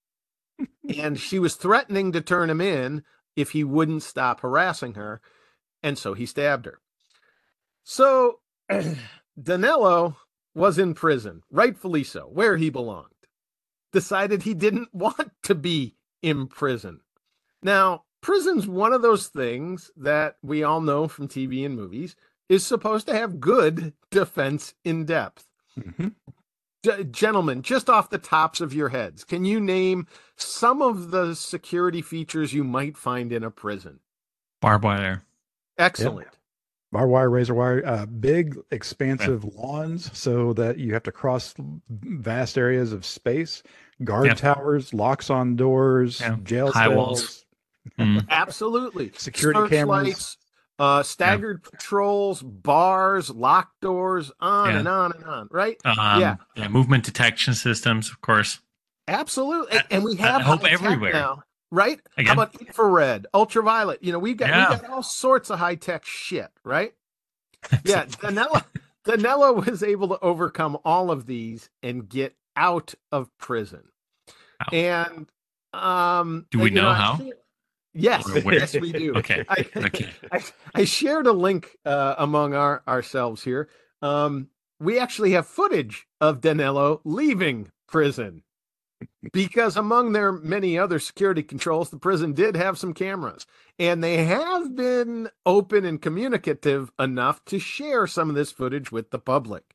and she was threatening to turn him in if he wouldn't stop harassing her and so he stabbed her. So Danilo was in prison, rightfully so, where he belonged. Decided he didn't want to be in prison. Now, prison's one of those things that we all know from TV and movies is supposed to have good defense in depth. Mhm. D- gentlemen, just off the tops of your heads, can you name some of the security features you might find in a prison? Barbed wire. Excellent. Barbed wire, razor wire, uh, big, expansive lawns so that you have to cross vast areas of space, guard Yeah. towers, locks on doors, Yeah. jail High cells. walls. Mm. Absolutely. Security cameras. Searchlights, uh, staggered patrols, bars, locked doors, on Yeah. and on and on. Right? Um, Yeah. yeah. Movement detection systems, of course. Absolutely. I- And we I have hope everywhere. now. Right? Again. How about infrared, ultraviolet? You know, we've got Yeah. we've got all sorts of high tech shit, right? Yeah, Danilo Danilo was able to overcome all of these and get out of prison. Wow. And Um, Do we you know how? shared- Yes, yes, we do. Okay, I, okay. I, I shared a link uh, among our ourselves here. Um, we actually have footage of Danilo leaving prison because among their many other security controls, the prison did have some cameras, and they have been open and communicative enough to share some of this footage with the public.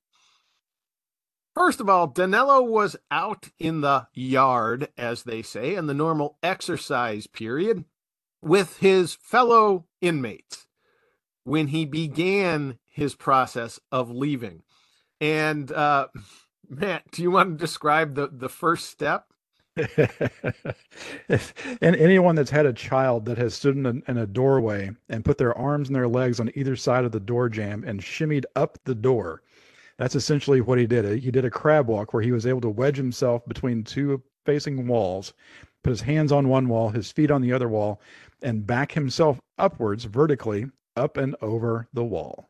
First of all, Danilo was out in the yard, as they say, in the normal exercise period with his fellow inmates when he began his process of leaving. And uh, Matt, do you want to describe the, the first step? And anyone that's had a child that has stood in a, in a doorway and put their arms and their legs on either side of the door jamb and shimmied up the door, that's essentially what he did. Uh, he did a crab walk where he was able to wedge himself between two facing walls, put his hands on one wall, his feet on the other wall, and back himself upwards vertically up and over the wall.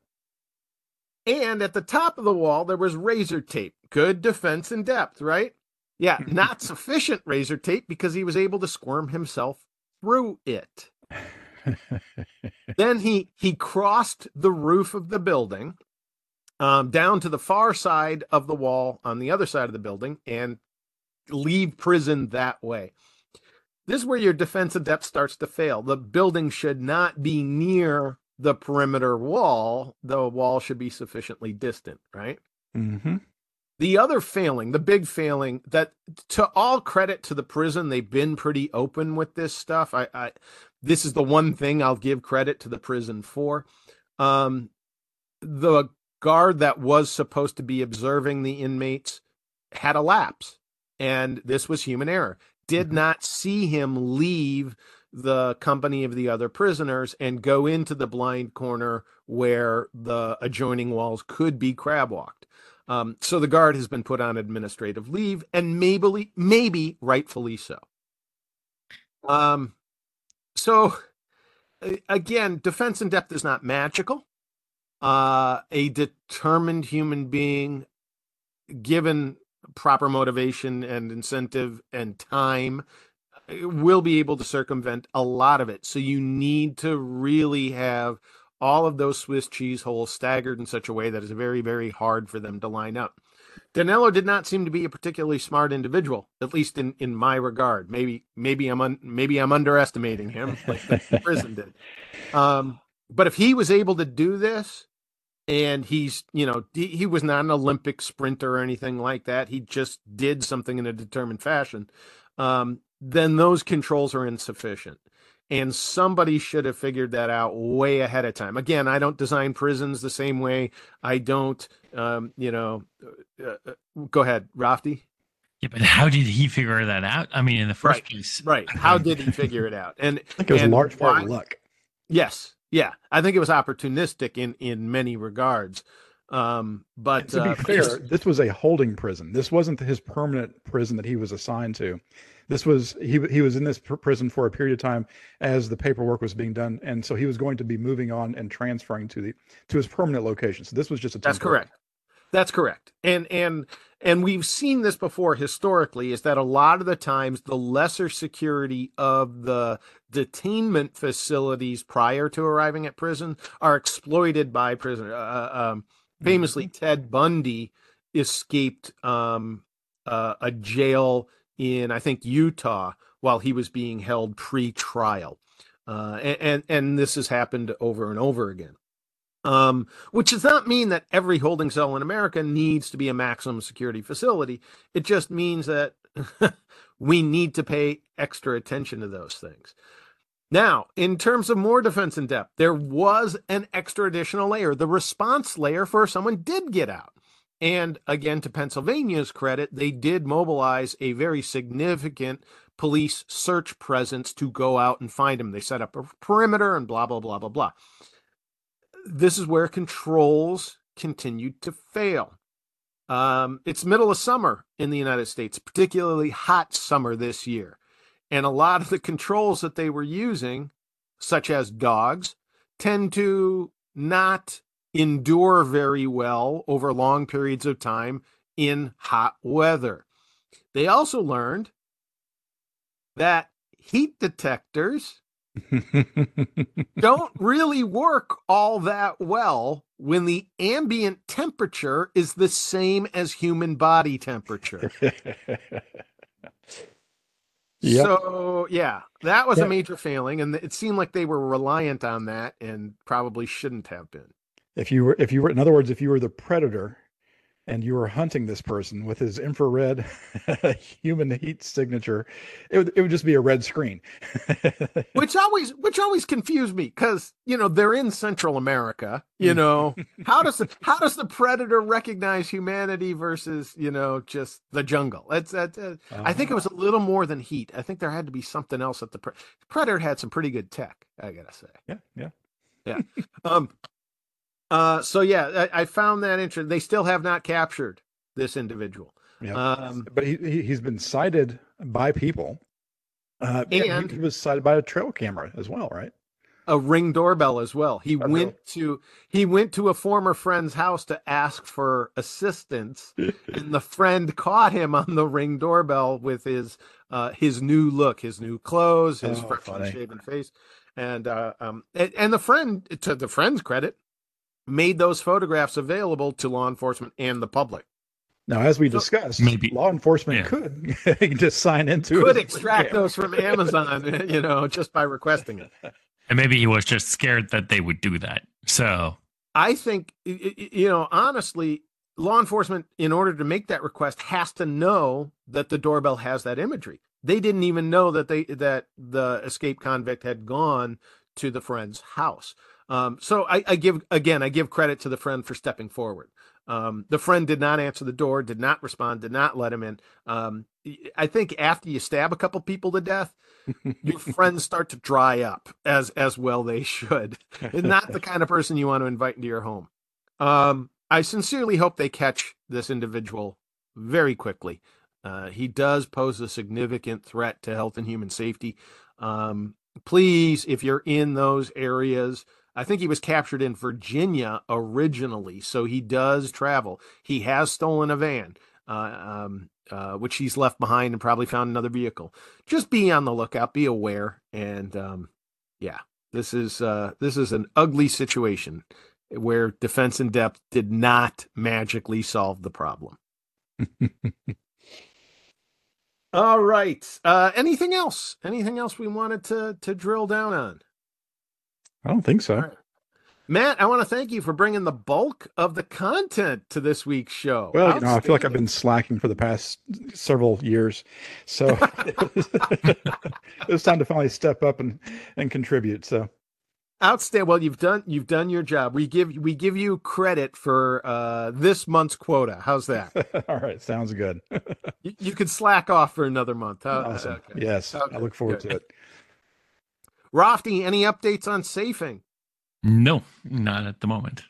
And at the top of the wall, there was razor tape. Good defense in depth, right? Yeah, not sufficient razor tape because he was able to squirm himself through it. then he he crossed the roof of the building um, down to the far side of the wall on the other side of the building and leave prison that way. This is where your defensive depth starts to fail. The building should not be near the perimeter wall. The wall should be sufficiently distant, right? hmm The other failing, the big failing, that to all credit to the prison, they've been pretty open with this stuff. I, I this is the one thing I'll give credit to the prison for. Um, the guard that was supposed to be observing the inmates had a lapse, and this was human error. Did Mhm. not see him leave the company of the other prisoners and go into the blind corner where the adjoining walls could be crab walked. Um, so the guard has been put on administrative leave, and maybe, maybe rightfully so. Um, so again, defense in depth is not magical. Uh, a determined human being, given proper motivation and incentive and time, will be able to circumvent a lot of it. So you need to really have all of those Swiss cheese holes staggered in such a way that it's very, very hard for them to line up. Danilo did not seem to be a particularly smart individual, at least in, in my regard. Maybe maybe I'm un, maybe I'm underestimating him, like the prison did. Um, but if he was able to do this, and he's you know he, he was not an Olympic sprinter or anything like that, he just did something in a determined fashion. Um, then those controls are insufficient and somebody should have figured that out way ahead of time. Again, I don't design prisons the same way. I don't, um, you know. Uh, uh, go ahead, Raphty. Yeah, but how did he figure that out? I mean, in the first Right, place, Right? How did he figure it out? And I think it was a And large part why- of luck. yes, yeah, I think it was opportunistic in in many regards. Um, but to be uh, fair, this was a holding prison. This wasn't his permanent prison that he was assigned to. This was he he was in this pr- prison for a period of time as the paperwork was being done, and so he was going to be moving on and transferring to the to his permanent location. So this was just a That's correct. That's correct. And and and we've seen this before historically is that a lot of the times the lesser security of the detainment facilities prior to arriving at prison are exploited by prisoners. Uh, um, famously, Ted Bundy escaped um, uh, a jail in I think Utah while he was being held pre-trial, uh, and, and and this has happened over and over again um, which does not mean that every holding cell in America needs to be a maximum security facility. It just means that we need to pay extra attention to those things. Now, in terms of more defense in depth, there was an extra additional layer, the response layer for someone did get out. And again, to Pennsylvania's credit, they did mobilize a very significant police search presence to go out and find him. They set up a perimeter and blah, blah, blah, blah, blah this is where controls continued to fail. Um, it's middle of summer in the United States, particularly hot summer this year. And a lot of the controls that they were using, such as dogs, tend to not endure very well over long periods of time in hot weather. They also learned that heat detectors don't really work all that well when the ambient temperature is the same as human body temperature. Yep. So yeah, that was Yeah. a major failing, and it seemed like they were reliant on that, and probably shouldn't have been. If you were, if you were, in other words, if you were the predator and you were hunting this person with his infrared human heat signature, it would, it would just be a red screen. Which always, which always confused me, because you know they're in Central America. You know how does the how does the predator recognize humanity versus you know just the jungle? That's that. Uh, I think it was a little more than heat. I think there had to be something else that the pre- predator had some pretty good tech. I gotta say. Yeah, yeah, yeah. Um. Uh. So yeah, I, I found that interesting. They still have not captured this individual. Yeah. Um. but he, he he's been sighted by people. Uh, And- he was sighted by a trail camera as well, right? a ring doorbell as well. He Oh, went really? to he went to a former friend's house to ask for assistance, and the friend caught him on the ring doorbell with his uh his new look, his new clothes, his Oh, freshly shaven face, and uh, um and, and the friend, to the friend's credit, made those photographs available to law enforcement and the public. Now, as we So- discussed, Maybe- law enforcement yeah. could just sign into Could his- extract those from Amazon, you know, just by requesting it. And maybe he was just scared that they would do that. So I think, y- y- you know, honestly, law enforcement, in order to make that request, has to know that the doorbell has that imagery. They didn't even know that they that the escaped convict had gone to the friend's house. Um, so I, I give again, I give credit to the friend for stepping forward. Um, the friend did not answer the door, did not respond, did not let him in. Um, I think after you stab a couple people to death, your friends start to dry up as as well they should is not the kind of person you want to invite into your home. Um, I sincerely hope they catch this individual very quickly. Uh, he does pose a significant threat to health and human safety. Um, please, if you're in those areas, I think he was captured in Virginia originally, so he does travel. He has stolen a van, uh, um, uh, which he's left behind and probably found another vehicle. Just be on the lookout, be aware, and um, yeah, this is uh, this is an ugly situation where defense in depth did not magically solve the problem. All right. Uh, anything else? Anything else we wanted to to drill down on? I don't think so. Right. Matt, I want to thank you for bringing the bulk of the content to this week's show. Well, you know, I feel like I've been slacking for the past several years, so it was time to finally step up and and contribute. So outstanding. Well, you've done you've done your job. We give we give you credit for uh, this month's quota. How's that? all right, sounds good. you, you could slack off for another month. Huh? awesome. Okay. Yes, Okay, I look forward good. to it. Raphty, any updates on safing? no, not at the moment.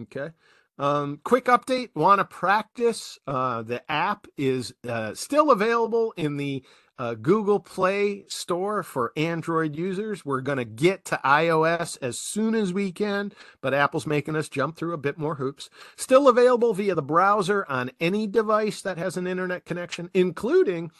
Okay. Um, quick update. WannaPractice? Uh, the app is uh, still available in the uh, Google Play Store for Android users. We're going to get to iOS as soon as we can, but Apple's making us jump through a bit more hoops. Still available via the browser on any device that has an internet connection, including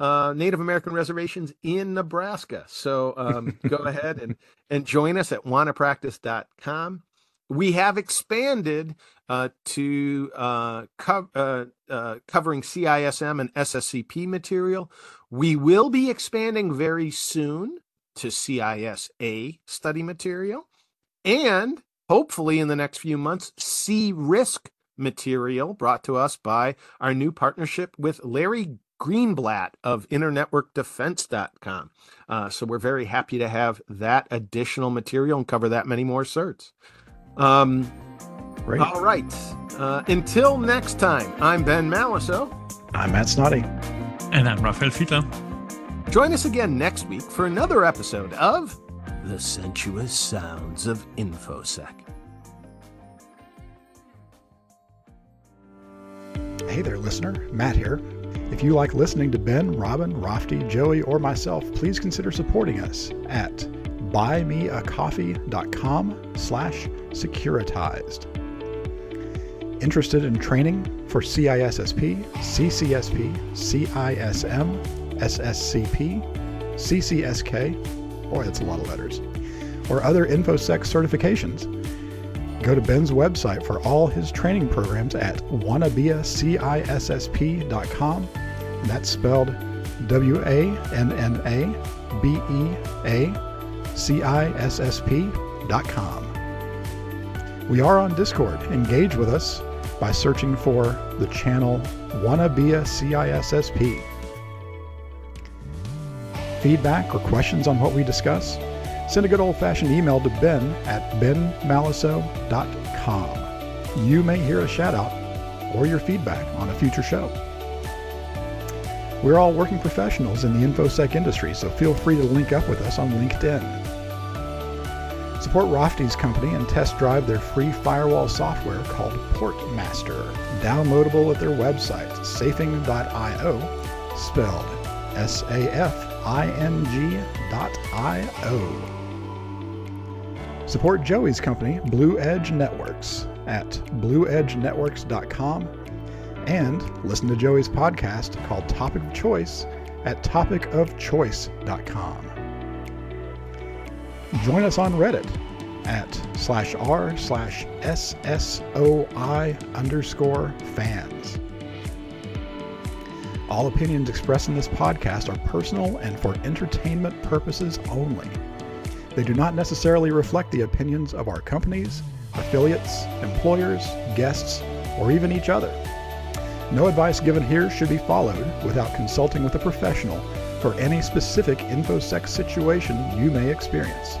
uh, Native American reservations in Nebraska. So um, go ahead and, and join us at wannapractice.com. We have expanded uh, to uh, co- uh, uh, covering CISM and SSCP material. We will be expanding very soon to CISA study material and hopefully in the next few months, CRISC material brought to us by our new partnership with Larry Greenblatt of InternetworkDefense.com. Uh, so we're very happy to have that additional material and cover that many more certs. Um, Great. all right. Uh, until next time, I'm Ben Malisow. I'm Matt Snoddy. And I'm Rafael Fiedler. Join us again next week for another episode of The Sensuous Sounds of InfoSec. Hey there, listener. Matt here. If you like listening to Ben, Robin, Raphty, Joey, or myself, please consider supporting us at buymeacoffee.com slash securityzed. Interested in training for CISSP, CCSP, CISM, SSCP, CCSK, boy, that's a lot of letters, or other InfoSec certifications. Go to Ben's website for all his training programs at wannabeacissp.com. That's spelled W A N N A B E A C I S S P.com. We are on Discord. Engage with us by searching for the channel Wanna Be a CISSP. Feedback or questions on what we discuss? Send a good old fashioned email to ben at benmalisow.com. You may hear a shout out or your feedback on a future show. We're all working professionals in the InfoSec industry, so feel free to link up with us on LinkedIn. Support Raphty's company and test drive their free firewall software called Portmaster, downloadable at their website, safing.io, spelled S A F I N G dot I O. Support Joey's company, Blue Edge Networks, at blueedgenetworks.com and listen to Joey's podcast called Topic of Choice at topicofchoice.com. Join us on Reddit at slash r slash ssoi underscore fans. All opinions expressed in this podcast are personal and for entertainment purposes only. They do not necessarily reflect the opinions of our companies, affiliates, employers, guests, or even each other. No advice given here should be followed without consulting with a professional for any specific InfoSec situation you may experience.